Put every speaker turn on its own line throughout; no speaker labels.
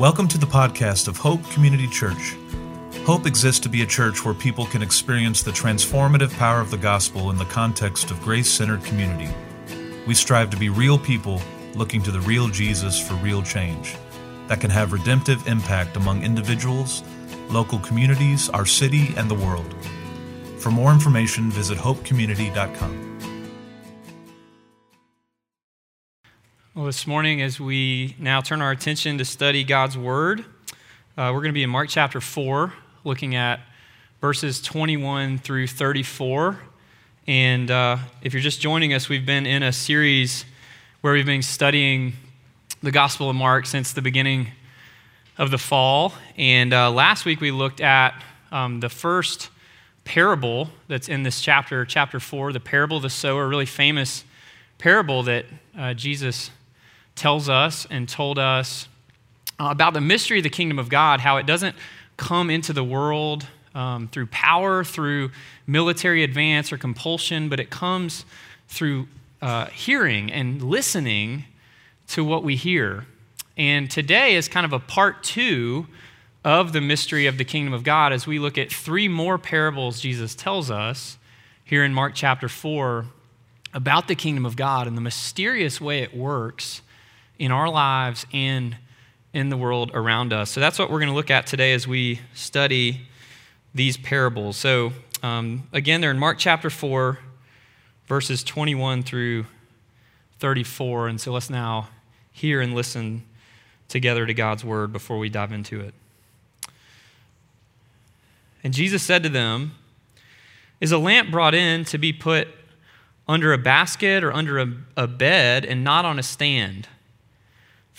Welcome to the podcast of Hope Community Church. Hope exists to be a church where people can experience the transformative power of the gospel in the context of grace centered community. We strive to be real people looking to the real Jesus for real change that can have redemptive impact among individuals, local communities, our city, and the world. For more information, visit hopecommunity.com.
Well, this morning, as we now turn our attention to study God's Word, uh, we're going to be in Mark chapter 4, looking at verses 21 through 34. And uh, if you're just joining us, we've been in a series where we've been studying the Gospel of Mark since the beginning of the fall. And uh, last week we looked at um, the first parable that's in this chapter, chapter 4, the parable of the sower, a really famous parable that uh, Jesus tells us and told us uh, about the mystery of the kingdom of God, how it doesn't come into the world um, through power, through military advance or compulsion, but it comes through uh, hearing and listening to what we hear. And today is kind of a part two of the mystery of the kingdom of God as we look at three more parables Jesus tells us here in Mark chapter 4 about the kingdom of God and the mysterious way it works in our lives and in the world around us. So that's what we're going to look at today as we study these parables. So, um, again, they're in Mark chapter 4, verses 21 through 34. And so let's now hear and listen together to God's word before we dive into it. And Jesus said to them, Is a lamp brought in to be put under a basket or under a, a bed and not on a stand?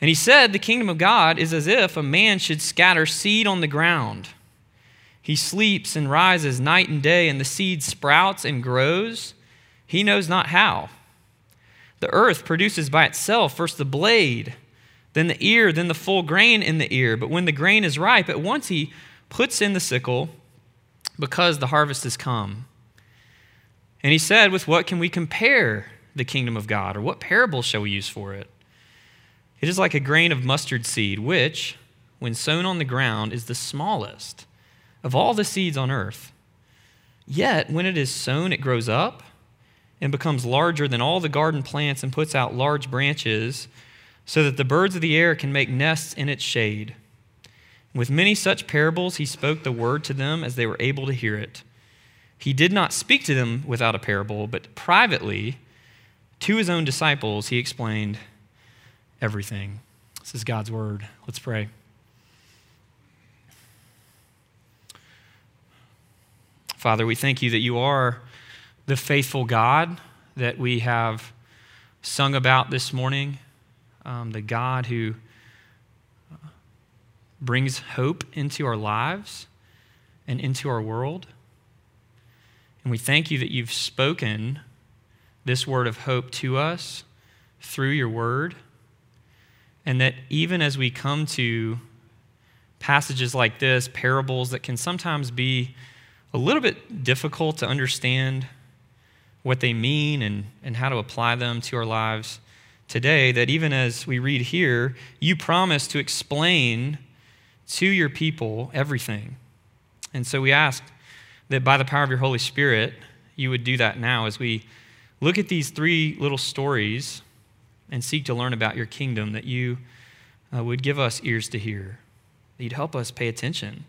And he said, The kingdom of God is as if a man should scatter seed on the ground. He sleeps and rises night and day, and the seed sprouts and grows. He knows not how. The earth produces by itself first the blade, then the ear, then the full grain in the ear. But when the grain is ripe, at once he puts in the sickle because the harvest has come. And he said, With what can we compare the kingdom of God? Or what parable shall we use for it? It is like a grain of mustard seed, which, when sown on the ground, is the smallest of all the seeds on earth. Yet, when it is sown, it grows up and becomes larger than all the garden plants and puts out large branches so that the birds of the air can make nests in its shade. With many such parables, he spoke the word to them as they were able to hear it. He did not speak to them without a parable, but privately to his own disciples, he explained everything. This is God's word. Let's pray. Father, we thank you that you are the faithful God that we have sung about this morning, um, the God who brings hope into our lives and into our world. And we thank you that you've spoken this word of hope to us through your word. And that even as we come to passages like this, parables that can sometimes be a little bit difficult to understand what they mean and, and how to apply them to our lives today, that even as we read here, you promise to explain to your people everything. And so we ask that by the power of your Holy Spirit, you would do that now as we look at these three little stories and seek to learn about your kingdom, that you uh, would give us ears to hear, that you'd help us pay attention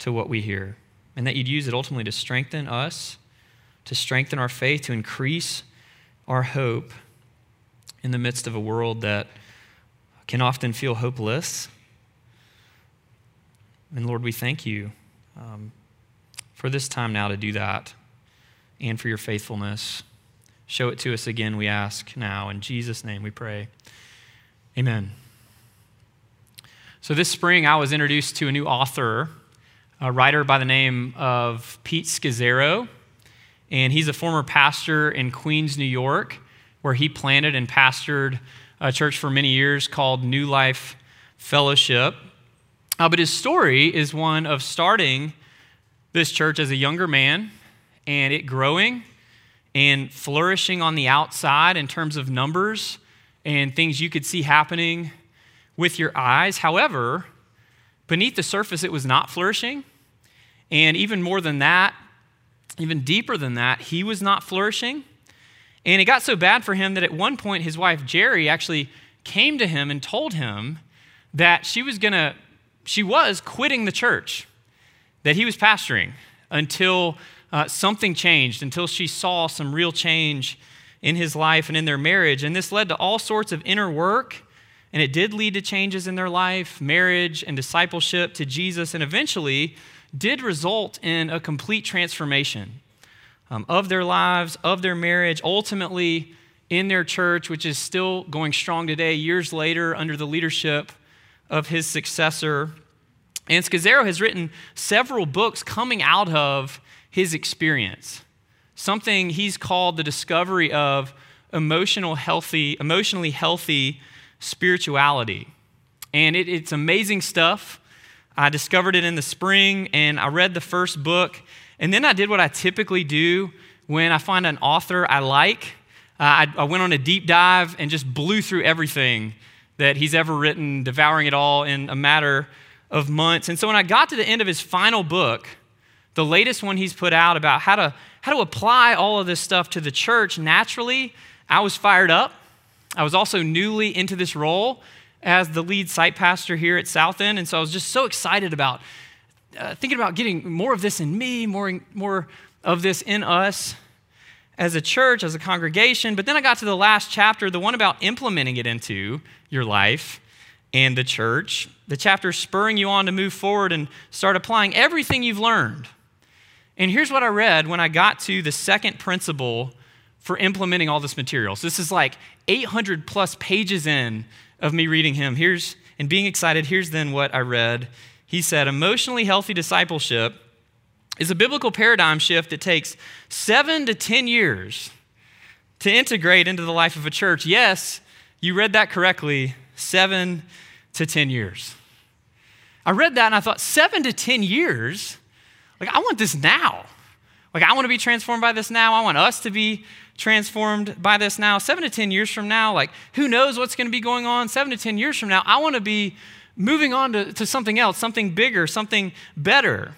to what we hear, and that you'd use it ultimately to strengthen us, to strengthen our faith, to increase our hope in the midst of a world that can often feel hopeless. And Lord, we thank you um, for this time now to do that and for your faithfulness. Show it to us again, we ask now. In Jesus' name we pray. Amen. So, this spring, I was introduced to a new author a writer by the name of Pete Scazzero. And he's a former pastor in Queens, New York, where he planted and pastored a church for many years called New Life Fellowship. Uh, but his story is one of starting this church as a younger man and it growing and flourishing on the outside in terms of numbers and things you could see happening with your eyes. However, beneath the surface, it was not flourishing. And even more than that, even deeper than that, he was not flourishing. And it got so bad for him that at one point his wife Geri actually came to him and told him that she was going to, she was quitting the church that he was pastoring until uh, something changed, until she saw some real change in his life and in their marriage. And this led to all sorts of inner work. And it did lead to changes in their life, marriage, and discipleship to Jesus, and eventually did result in a complete transformation um, of their lives, of their marriage, ultimately in their church, which is still going strong today, years later, under the leadership of his successor. And Scazzero has written several books coming out of his experience, something he's called the discovery of emotional healthy, emotionally healthy spirituality. And it, it's amazing stuff. I discovered it in the spring and I read the first book. And then I did what I typically do when I find an author I like. Uh, I, I went on a deep dive and just blew through everything that he's ever written, devouring it all in a matter of months. And so when I got to the end of his final book, the latest one he's put out about how to, how to apply all of this stuff to the church naturally, I was fired up. I was also newly into this role as the lead site pastor here at South End. And so I was just so excited about uh, thinking about getting more of this in me, more, more of this in us as a church, as a congregation. But then I got to the last chapter, the one about implementing it into your life and the church. The chapter spurring you on to move forward and start applying everything you've learned. And here's what I read when I got to the second principle for implementing all this material. So this is like 800 plus pages in of me reading him. Here's, and being excited, here's then what I read. He said, Emotionally healthy discipleship is a biblical paradigm shift that takes seven to 10 years to integrate into the life of a church. Yes, you read that correctly, seven to 10 years. I read that and I thought, seven to 10 years? Like, I want this now. Like, I want to be transformed by this now. I want us to be transformed by this now. Seven to 10 years from now, like, who knows what's going to be going on? Seven to 10 years from now, I want to be moving on to, to something else, something bigger, something better.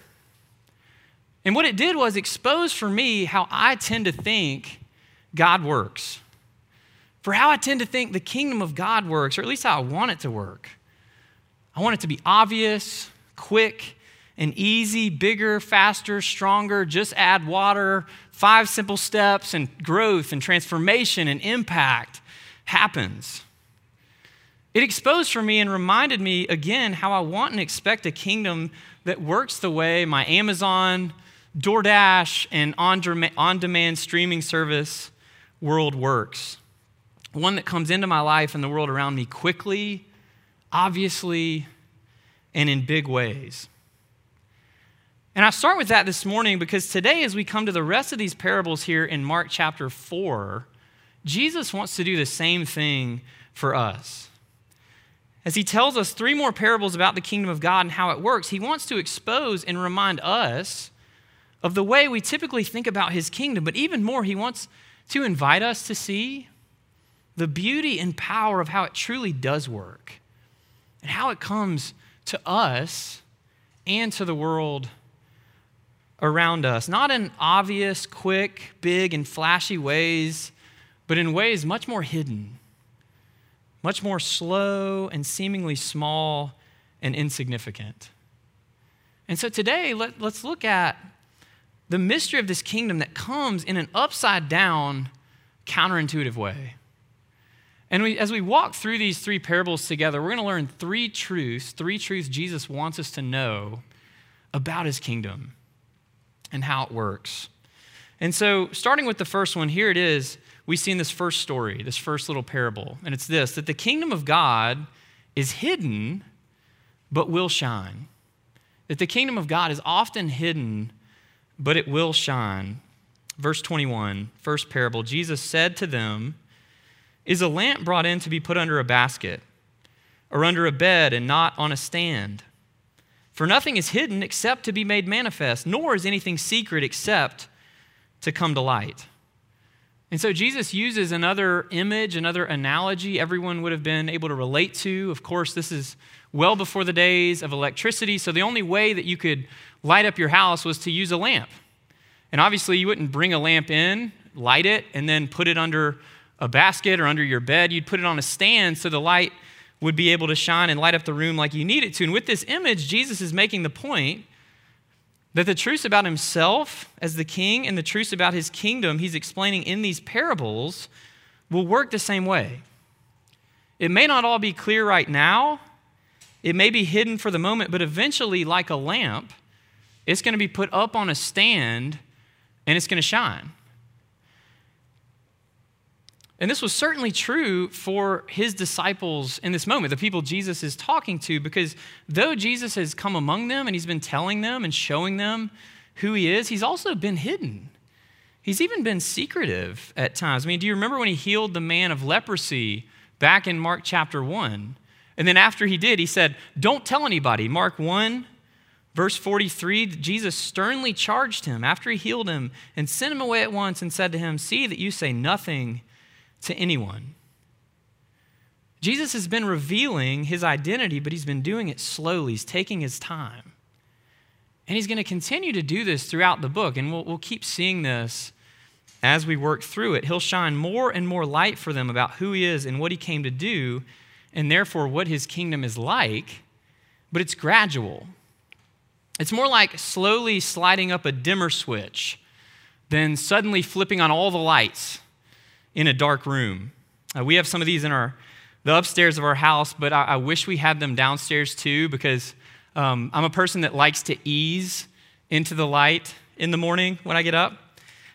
And what it did was expose for me how I tend to think God works, for how I tend to think the kingdom of God works, or at least how I want it to work. I want it to be obvious, quick, and easy, bigger, faster, stronger, just add water, five simple steps, and growth and transformation and impact happens. It exposed for me and reminded me again how I want and expect a kingdom that works the way my Amazon, DoorDash, and on demand streaming service world works. One that comes into my life and the world around me quickly, obviously, and in big ways. And I start with that this morning because today, as we come to the rest of these parables here in Mark chapter 4, Jesus wants to do the same thing for us. As he tells us three more parables about the kingdom of God and how it works, he wants to expose and remind us of the way we typically think about his kingdom, but even more, he wants to invite us to see the beauty and power of how it truly does work and how it comes to us and to the world around us. Not in obvious, quick, big, and flashy ways, but in ways much more hidden, much more slow and seemingly small and insignificant. And so today, let, us look at the mystery of this kingdom that comes in an upside down, counterintuitive way. And we, as we walk through these three parables together, we're going to learn three truths, three truths Jesus wants us to know about his kingdom and how it works. And so, starting with the first one, here it is. We see in this first story, this first little parable, and it's this that the kingdom of God is hidden, but will shine. that the kingdom of God is often hidden, but it will shine. Verse 21, first parable Jesus said to them, Is a lamp brought in to be put under a basket, or under a bed and not on a stand? For nothing is hidden except to be made manifest, nor is anything secret except to come to light. And so Jesus uses another image, another analogy everyone would have been able to relate to. Of course, this is well before the days of electricity, so the only way that you could light up your house was to use a lamp. And obviously, you wouldn't bring a lamp in, light it, and then put it under a basket or under your bed. You'd put it on a stand so the light would be able to shine and light up the room like you need it to. And with this image, Jesus is making the point that the truths about himself as the king and the truths about his kingdom he's explaining in these parables will work the same way. It may not all be clear right now, it may be hidden for the moment, but eventually, like a lamp, it's going to be put up on a stand and it's going to shine. And this was certainly true for his disciples in this moment, the people Jesus is talking to, because though Jesus has come among them and he's been telling them and showing them who he is, he's also been hidden. He's even been secretive at times. I mean, do you remember when he healed the man of leprosy back in Mark chapter 1? And then after he did, he said, Don't tell anybody. Mark 1, verse 43, Jesus sternly charged him after he healed him and sent him away at once and said to him, See that you say nothing to anyone. Jesus has been revealing his identity, but he's been doing it slowly. He's taking his time. And he's going to continue to do this throughout the book, and we'll, we'll keep seeing this as we work through it. He'll shine more and more light for them about who he is and what he came to do, and therefore what his kingdom is like, but it's gradual. It's more like slowly sliding up a dimmer switch than suddenly flipping on all the lights in a dark room. Uh, we have some of these in our the upstairs of our house, but I, I wish we had them downstairs too because um, I'm a person that likes to ease into the light in the morning when I get up.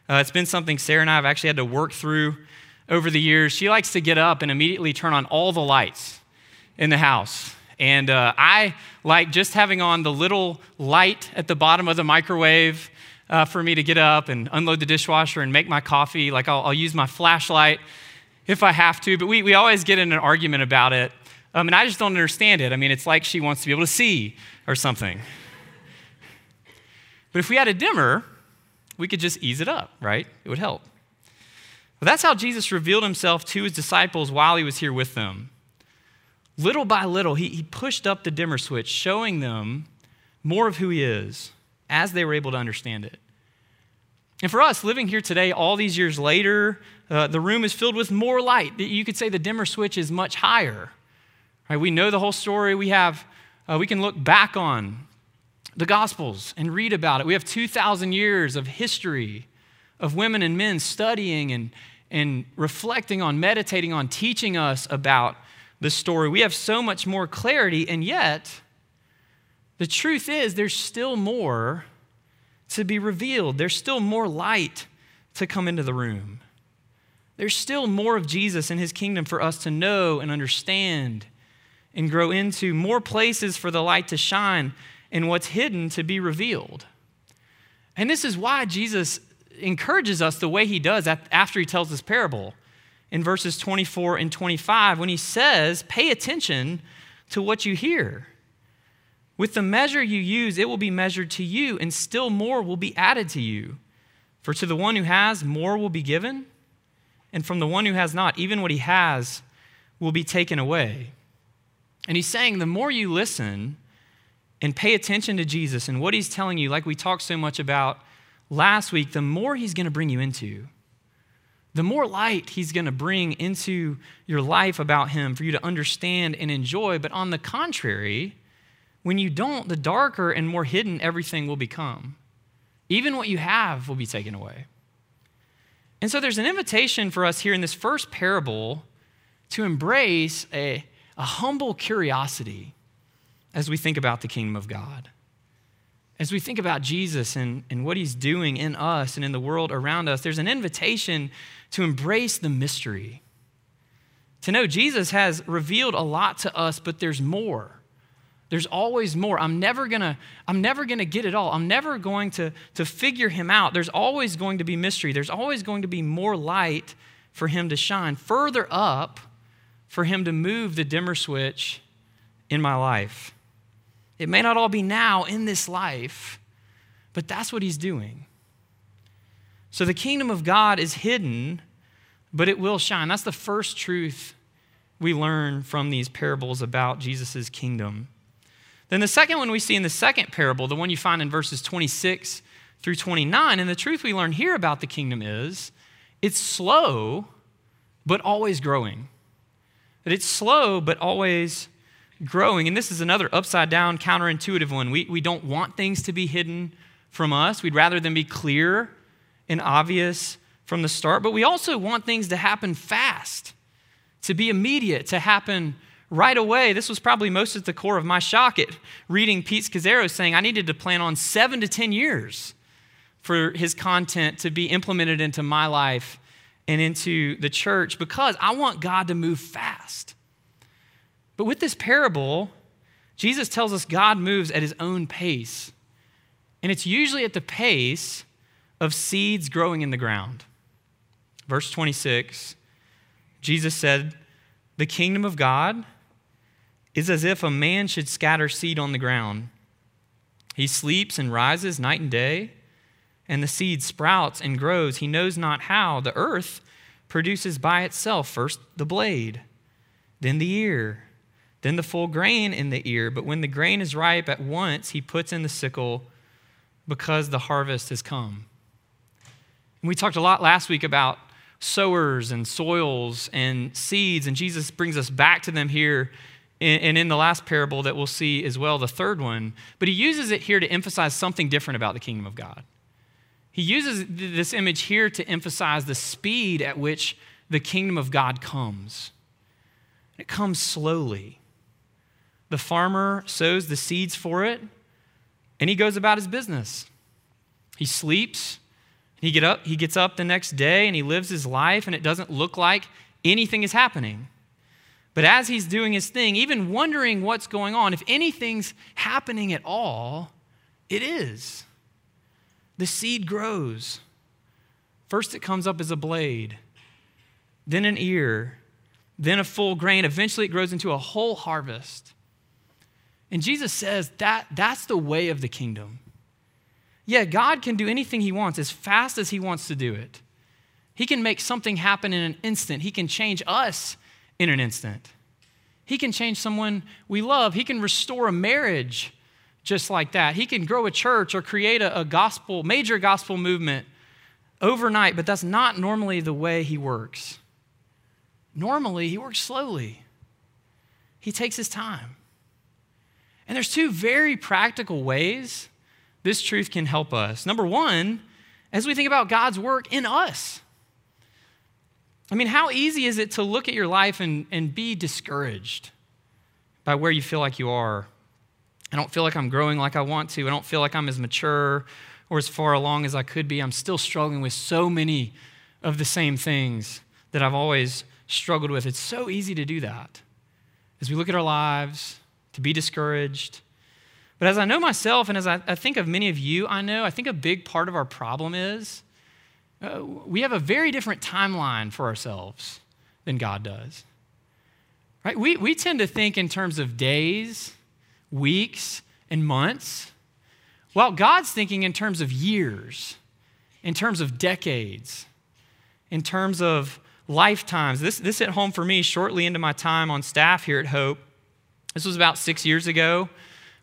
Uh, it's been something Sarah and I have actually had to work through over the years. She likes to get up and immediately turn on all the lights in the house. And uh, I like just having on the little light at the bottom of the microwave uh, for me to get up and unload the dishwasher and make my coffee. Like, I'll, I'll use my flashlight if I have to, but we, we always get in an argument about it. Um, and I just don't understand it. I mean, it's like she wants to be able to see or something. But if we had a dimmer, we could just ease it up, right? It would help. But that's how Jesus revealed himself to his disciples while he was here with them. Little by little, he, he pushed up the dimmer switch, showing them more of who he is as they were able to understand it. And for us, living here today, all these years later, uh, the room is filled with more light. You could say the dimmer switch is much higher. Right? We know the whole story. We have, uh, we can look back on the Gospels and read about it. We have 2,000 years of history of women and men studying and, and reflecting on, meditating on, teaching us about the story. We have so much more clarity, and yet, the truth is, there's still more to be revealed. There's still more light to come into the room. There's still more of Jesus and his kingdom for us to know and understand and grow into, more places for the light to shine and what's hidden to be revealed. And this is why Jesus encourages us the way he does after he tells this parable in verses 24 and 25 when he says, Pay attention to what you hear. With the measure you use, it will be measured to you, and still more will be added to you. For to the one who has, more will be given, and from the one who has not, even what he has will be taken away. And he's saying the more you listen and pay attention to Jesus and what he's telling you, like we talked so much about last week, the more he's going to bring you into. The more light he's going to bring into your life about him for you to understand and enjoy. But on the contrary, when you don't, the darker and more hidden everything will become. Even what you have will be taken away. And so there's an invitation for us here in this first parable to embrace a, a humble curiosity as we think about the kingdom of God. As we think about Jesus and, and what he's doing in us and in the world around us, there's an invitation to embrace the mystery. To know Jesus has revealed a lot to us, but there's more. There's always more. I'm never gonna, I'm never gonna get it all. I'm never going to, to figure him out. There's always going to be mystery. There's always going to be more light for him to shine. Further up for him to move the dimmer switch in my life. It may not all be now in this life, but that's what he's doing. So the kingdom of God is hidden, but it will shine. That's the first truth we learn from these parables about Jesus' kingdom. Then the second one we see in the second parable, the one you find in verses 26 through 29, and the truth we learn here about the kingdom is it's slow, but always growing. That it's slow, but always growing. And this is another upside down, counterintuitive one. We, we don't want things to be hidden from us, we'd rather them be clear and obvious from the start, but we also want things to happen fast, to be immediate, to happen right away. This was probably most at the core of my shock at reading Pete Scazzero saying I needed to plan on seven to 10 years for his content to be implemented into my life and into the church because I want God to move fast. But with this parable, Jesus tells us God moves at his own pace. And it's usually at the pace of seeds growing in the ground. Verse 26, Jesus said, The kingdom of God is as if a man should scatter seed on the ground. He sleeps and rises night and day, and the seed sprouts and grows. He knows not how. The earth produces by itself first the blade, then the ear then the full grain in the ear. But when the grain is ripe at once, he puts in the sickle because the harvest has come. And we talked a lot last week about sowers and soils and seeds, and Jesus brings us back to them here and in the last parable that we'll see as well, the third one. But he uses it here to emphasize something different about the kingdom of God. He uses this image here to emphasize the speed at which the kingdom of God comes. It comes slowly. The farmer sows the seeds for it, and he goes about his business. He sleeps, he, get up, he gets up the next day, and he lives his life, and it doesn't look like anything is happening. But as he's doing his thing, even wondering what's going on, if anything's happening at all, it is. The seed grows. First, it comes up as a blade, then an ear, then a full grain. Eventually, it grows into a whole harvest. And Jesus says that that's the way of the kingdom. Yeah, God can do anything he wants as fast as he wants to do it. He can make something happen in an instant. He can change us in an instant. He can change someone we love. He can restore a marriage just like that. He can grow a church or create a, a gospel, major gospel movement overnight, but that's not normally the way he works. Normally, he works slowly. He takes his time. And there's two very practical ways this truth can help us. Number one, as we think about God's work in us. I mean, how easy is it to look at your life and, and be discouraged by where you feel like you are? I don't feel like I'm growing like I want to. I don't feel like I'm as mature or as far along as I could be. I'm still struggling with so many of the same things that I've always struggled with. It's so easy to do that. As we look at our lives, to be discouraged. But as I know myself, and as I, I think of many of you, I know, I think a big part of our problem is uh, we have a very different timeline for ourselves than God does. Right? We, we tend to think in terms of days, weeks, and months, while God's thinking in terms of years, in terms of decades, in terms of lifetimes. This, this hit home for me shortly into my time on staff here at Hope. This was about six years ago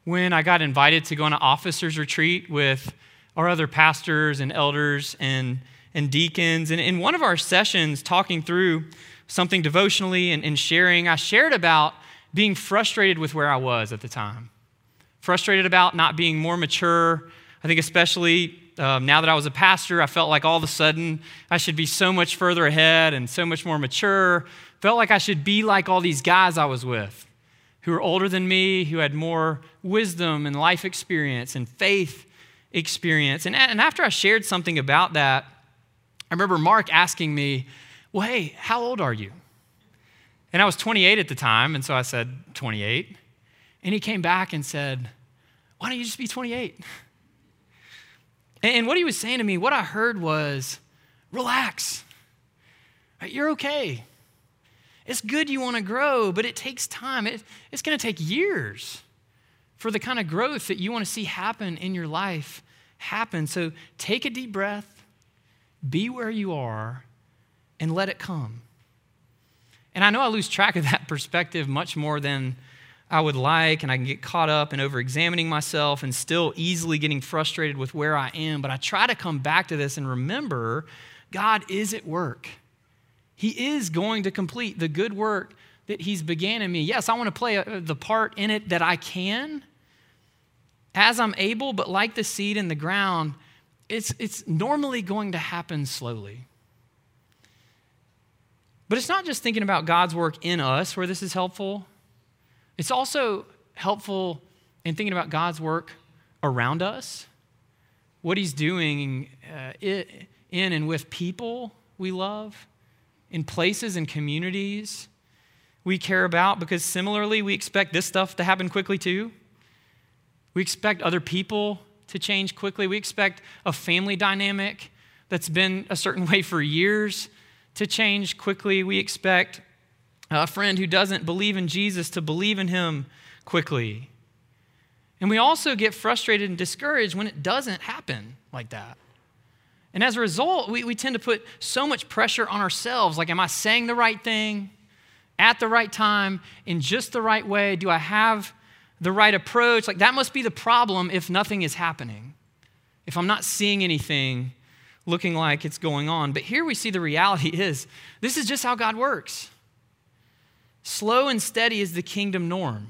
when I got invited to go on an officers retreat with our other pastors and elders and, and deacons. And in one of our sessions, talking through something devotionally and, and sharing, I shared about being frustrated with where I was at the time. Frustrated about not being more mature. I think, especially um, now that I was a pastor, I felt like all of a sudden I should be so much further ahead and so much more mature. Felt like I should be like all these guys I was with who were older than me, who had more wisdom and life experience and faith experience. And, and after I shared something about that, I remember Mark asking me, Well, hey, how old are you? And I was 28 at the time, and so I said, 28. And he came back and said, Why don't you just be 28? And what he was saying to me, what I heard was, Relax. You're okay. It's good you want to grow, but it takes time. It, it's going to take years for the kind of growth that you want to see happen in your life happen. So take a deep breath, be where you are, and let it come. And I know I lose track of that perspective much more than I would like, and I can get caught up in over examining myself and still easily getting frustrated with where I am. But I try to come back to this and remember God is at work. He is going to complete the good work that He's began in me. Yes, I want to play uh, the part in it that I can as I'm able, but like the seed in the ground, it's, it's normally going to happen slowly. But it's not just thinking about God's work in us where this is helpful, it's also helpful in thinking about God's work around us, what He's doing uh, in and with people we love, in places and communities we care about, because similarly, we expect this stuff to happen quickly too. We expect other people to change quickly. We expect a family dynamic that's been a certain way for years to change quickly. We expect a friend who doesn't believe in Jesus to believe in him quickly. And we also get frustrated and discouraged when it doesn't happen like that. And as a result, we, we tend to put so much pressure on ourselves like, am I saying the right thing at the right time in just the right way? Do I have the right approach. Like, that must be the problem if nothing is happening, if I'm not seeing anything looking like it's going on. But here we see the reality is this is just how God works. Slow and steady is the kingdom norm.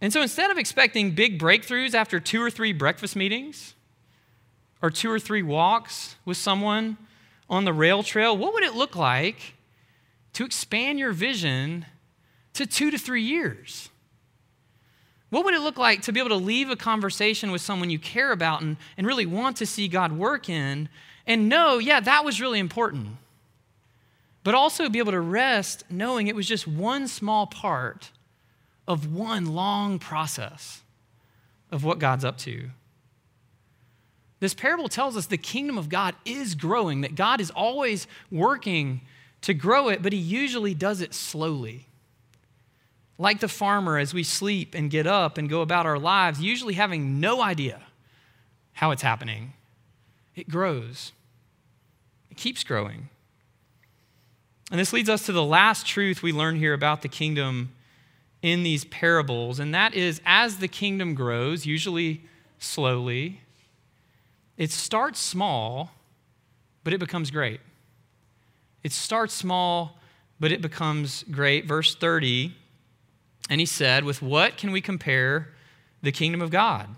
And so instead of expecting big breakthroughs after two or three breakfast meetings or two or three walks with someone on the rail trail, what would it look like to expand your vision to two to three years? What would it look like to be able to leave a conversation with someone you care about and, and really want to see God work in and know, yeah, that was really important? But also be able to rest knowing it was just one small part of one long process of what God's up to. This parable tells us the kingdom of God is growing, that God is always working to grow it, but He usually does it slowly like the farmer as we sleep and get up and go about our lives, usually having no idea how it's happening. It grows, it keeps growing. And this leads us to the last truth we learn here about the kingdom in these parables, and that is as the kingdom grows, usually slowly, it starts small, but it becomes great. It starts small, but it becomes great. Verse 30 and he said, With what can we compare the kingdom of God?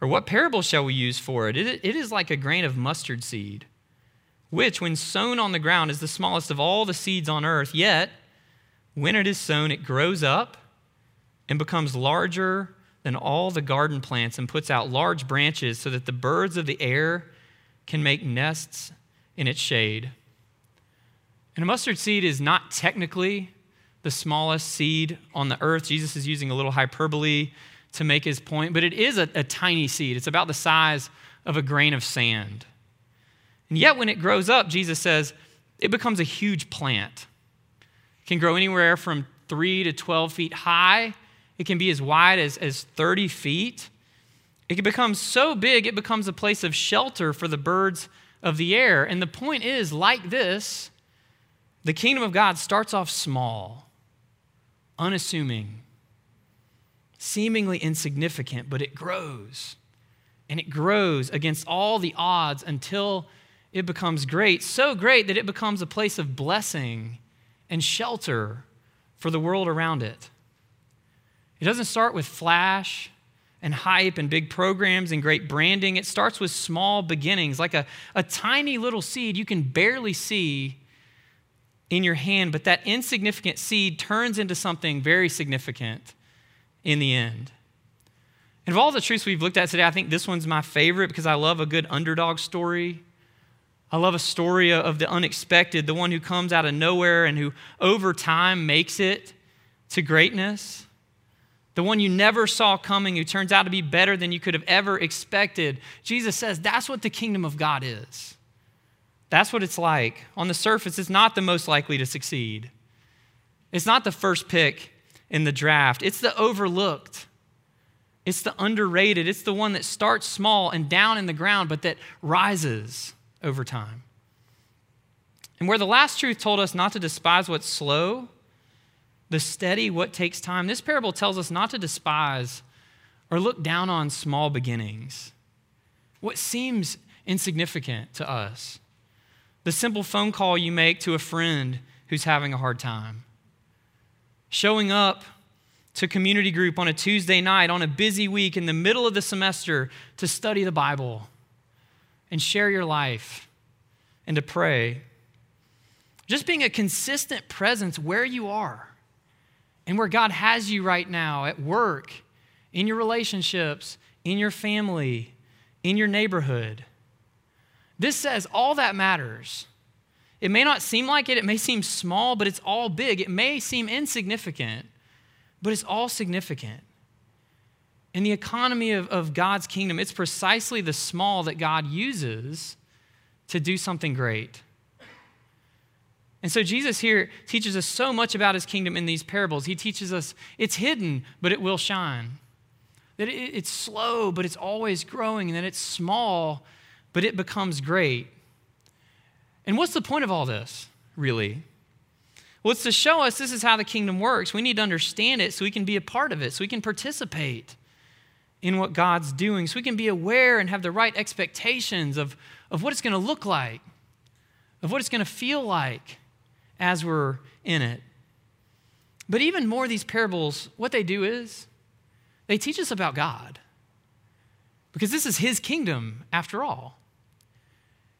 Or what parable shall we use for it? It is like a grain of mustard seed, which, when sown on the ground, is the smallest of all the seeds on earth. Yet, when it is sown, it grows up and becomes larger than all the garden plants and puts out large branches so that the birds of the air can make nests in its shade. And a mustard seed is not technically the smallest seed on the earth. Jesus is using a little hyperbole to make his point, but it is a, a, tiny seed. It's about the size of a grain of sand. And yet, when it grows up, Jesus says it becomes a huge plant. It can grow anywhere from 3 to 12 feet high, it can be as wide as, as 30 feet. It can become so big, it becomes a place of shelter for the birds of the air. And the point is, like this, the kingdom of God starts off small unassuming, seemingly insignificant, but it grows. And it grows against all the odds until it becomes great, so great that it becomes a place of blessing and shelter for the world around it. It doesn't start with flash and hype and big programs and great branding. It starts with small beginnings, like a, a tiny little seed you can barely see in your hand, but that insignificant seed turns into something very significant in the end. And of all the truths we've looked at today, I think this one's my favorite because I love a good underdog story. I love a story of the unexpected, the one who comes out of nowhere and who over time makes it to greatness, the one you never saw coming, who turns out to be better than you could have ever expected. Jesus says that's what the kingdom of God is. That's what it's like. On the surface, it's not the most likely to succeed. It's not the first pick in the draft, it's the overlooked. It's the underrated. It's the one that starts small and down in the ground, but that rises over time. And where the last truth told us not to despise what's slow, the steady, what takes time, this parable tells us not to despise or look down on small beginnings, what seems insignificant to us. The simple phone call you make to a friend who's having a hard time, showing up to community group on a Tuesday night on a busy week in the middle of the semester to study the Bible and share your life and to pray. Just being a consistent presence where you are and where God has you right now at work, in your relationships, in your family, in your neighborhood. This says all that matters. It may not seem like it, it may seem small, but it's all big. It may seem insignificant, but it's all significant. In the economy of, of God's kingdom, it's precisely the small that God uses to do something great. And so Jesus here teaches us so much about his kingdom in these parables. He teaches us it's hidden, but it will shine. That it's slow, but it's always growing. And that it's small, but it becomes great. And what's the point of all this, really? Well, it's to show us this is how the kingdom works. We need to understand it so we can be a part of it, so we can participate in what God's doing, so we can be aware and have the right expectations of, of what it's going to look like, of what it's going to feel like as we're in it. But even more, these parables, what they do is they teach us about God. Because this is His kingdom, after all.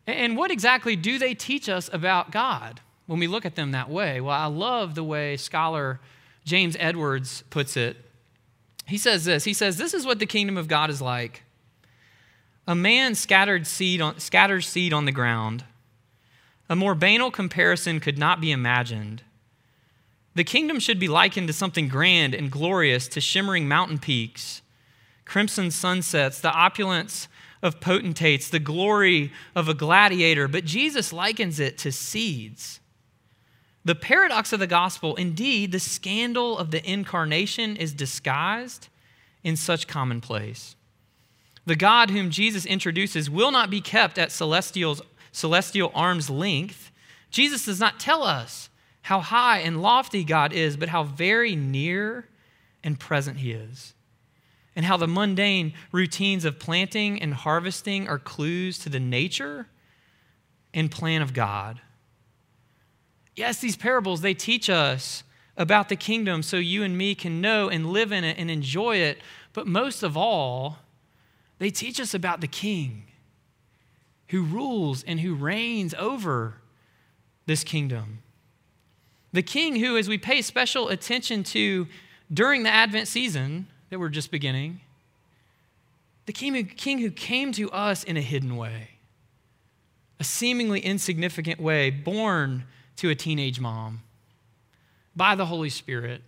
And what exactly do they teach us about God when we look at them that way? Well, I love the way scholar James Edwards puts it. He says this He says, This is what the kingdom of God is like. A man scattered seed on, scatters seed on the ground. A more banal comparison could not be imagined. The kingdom should be likened to something grand and glorious, to shimmering mountain peaks, crimson sunsets, the opulence of potentates, the glory of a gladiator, but Jesus likens it to seeds. The paradox of the gospel, indeed, the scandal of the incarnation is disguised in such commonplace. The God whom Jesus introduces will not be kept at celestial celestial arm's length, Jesus does not tell us how high and lofty God is, but how very near and present He is. And how the mundane routines of planting and harvesting are clues to the nature and plan of God. Yes, these parables, they teach us about the kingdom so you and me can know and live in it and enjoy it. But most of all, they teach us about the king who rules and who reigns over this kingdom. The king who, as we pay special attention to during the Advent season that we're just beginning, the king who, king who came to us in a hidden way, a seemingly insignificant way, born to a teenage mom by the Holy Spirit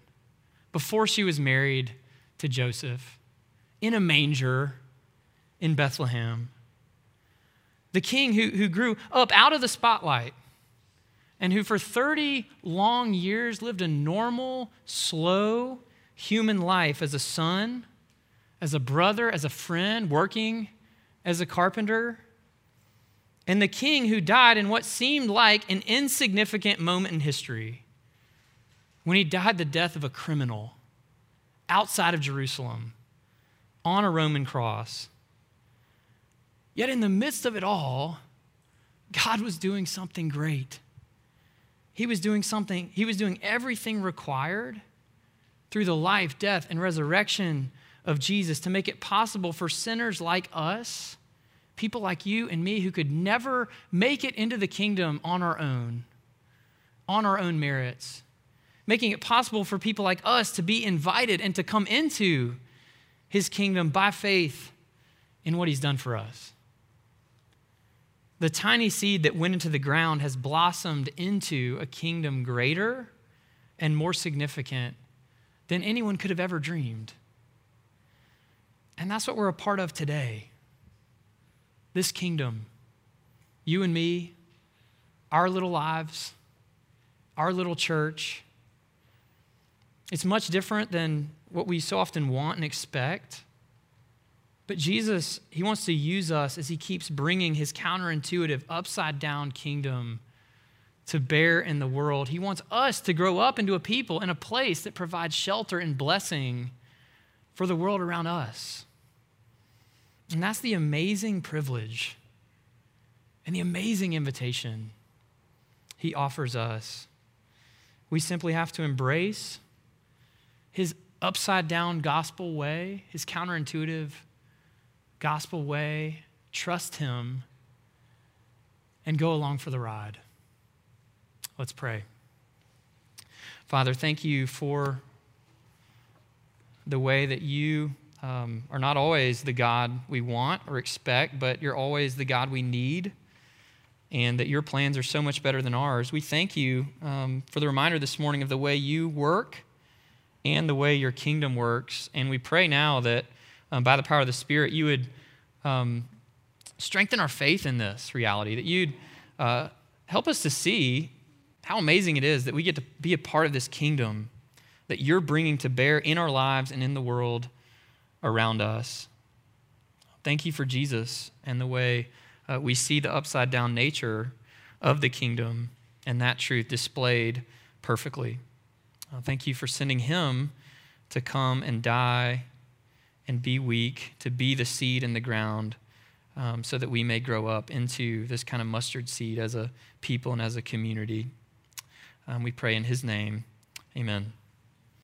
before she was married to Joseph in a manger in Bethlehem. The king who, who grew up out of the spotlight and who for 30 long years lived a normal, slow human life as a son, as a brother, as a friend, working as a carpenter. And the king who died in what seemed like an insignificant moment in history when he died the death of a criminal outside of Jerusalem on a Roman cross. Yet, in the midst of it all, God was doing something great. He was doing something, He was doing everything required through the life, death, and resurrection of Jesus to make it possible for sinners like us, people like you and me who could never make it into the kingdom on our own, on our own merits, making it possible for people like us to be invited and to come into His kingdom by faith in what He's done for us. The tiny seed that went into the ground has blossomed into a kingdom greater and more significant than anyone could have ever dreamed. And that's what we're a part of today. This kingdom, you and me, our little lives, our little church. It's much different than what we so often want and expect. But Jesus, he wants to use us as he keeps bringing his counterintuitive, upside down kingdom to bear in the world. He wants us to grow up into a people in a place that provides shelter and blessing for the world around us. And that's the amazing privilege and the amazing invitation he offers us. We simply have to embrace his upside down gospel way, his counterintuitive gospel way, trust him, and go along for the ride. Let's pray. Father, thank you for the way that you um, are not always the God we want or expect, but you're always the God we need, and that your plans are so much better than ours. We thank you um, for the reminder this morning of the way you work and the way your kingdom works. And we pray now that um, by the power of the Spirit, you would um, strengthen our faith in this reality, that you'd uh, help us to see how amazing it is that we get to be a part of this kingdom that you're bringing to bear in our lives and in the world around us. Thank you for Jesus and the way uh, we see the upside down nature of the kingdom and that truth displayed perfectly. Uh, thank you for sending him to come and die and be weak, to be the seed in the ground, um, so that we may grow up into this kind of mustard seed as a people and as a community. Um, we pray in his name. Amen.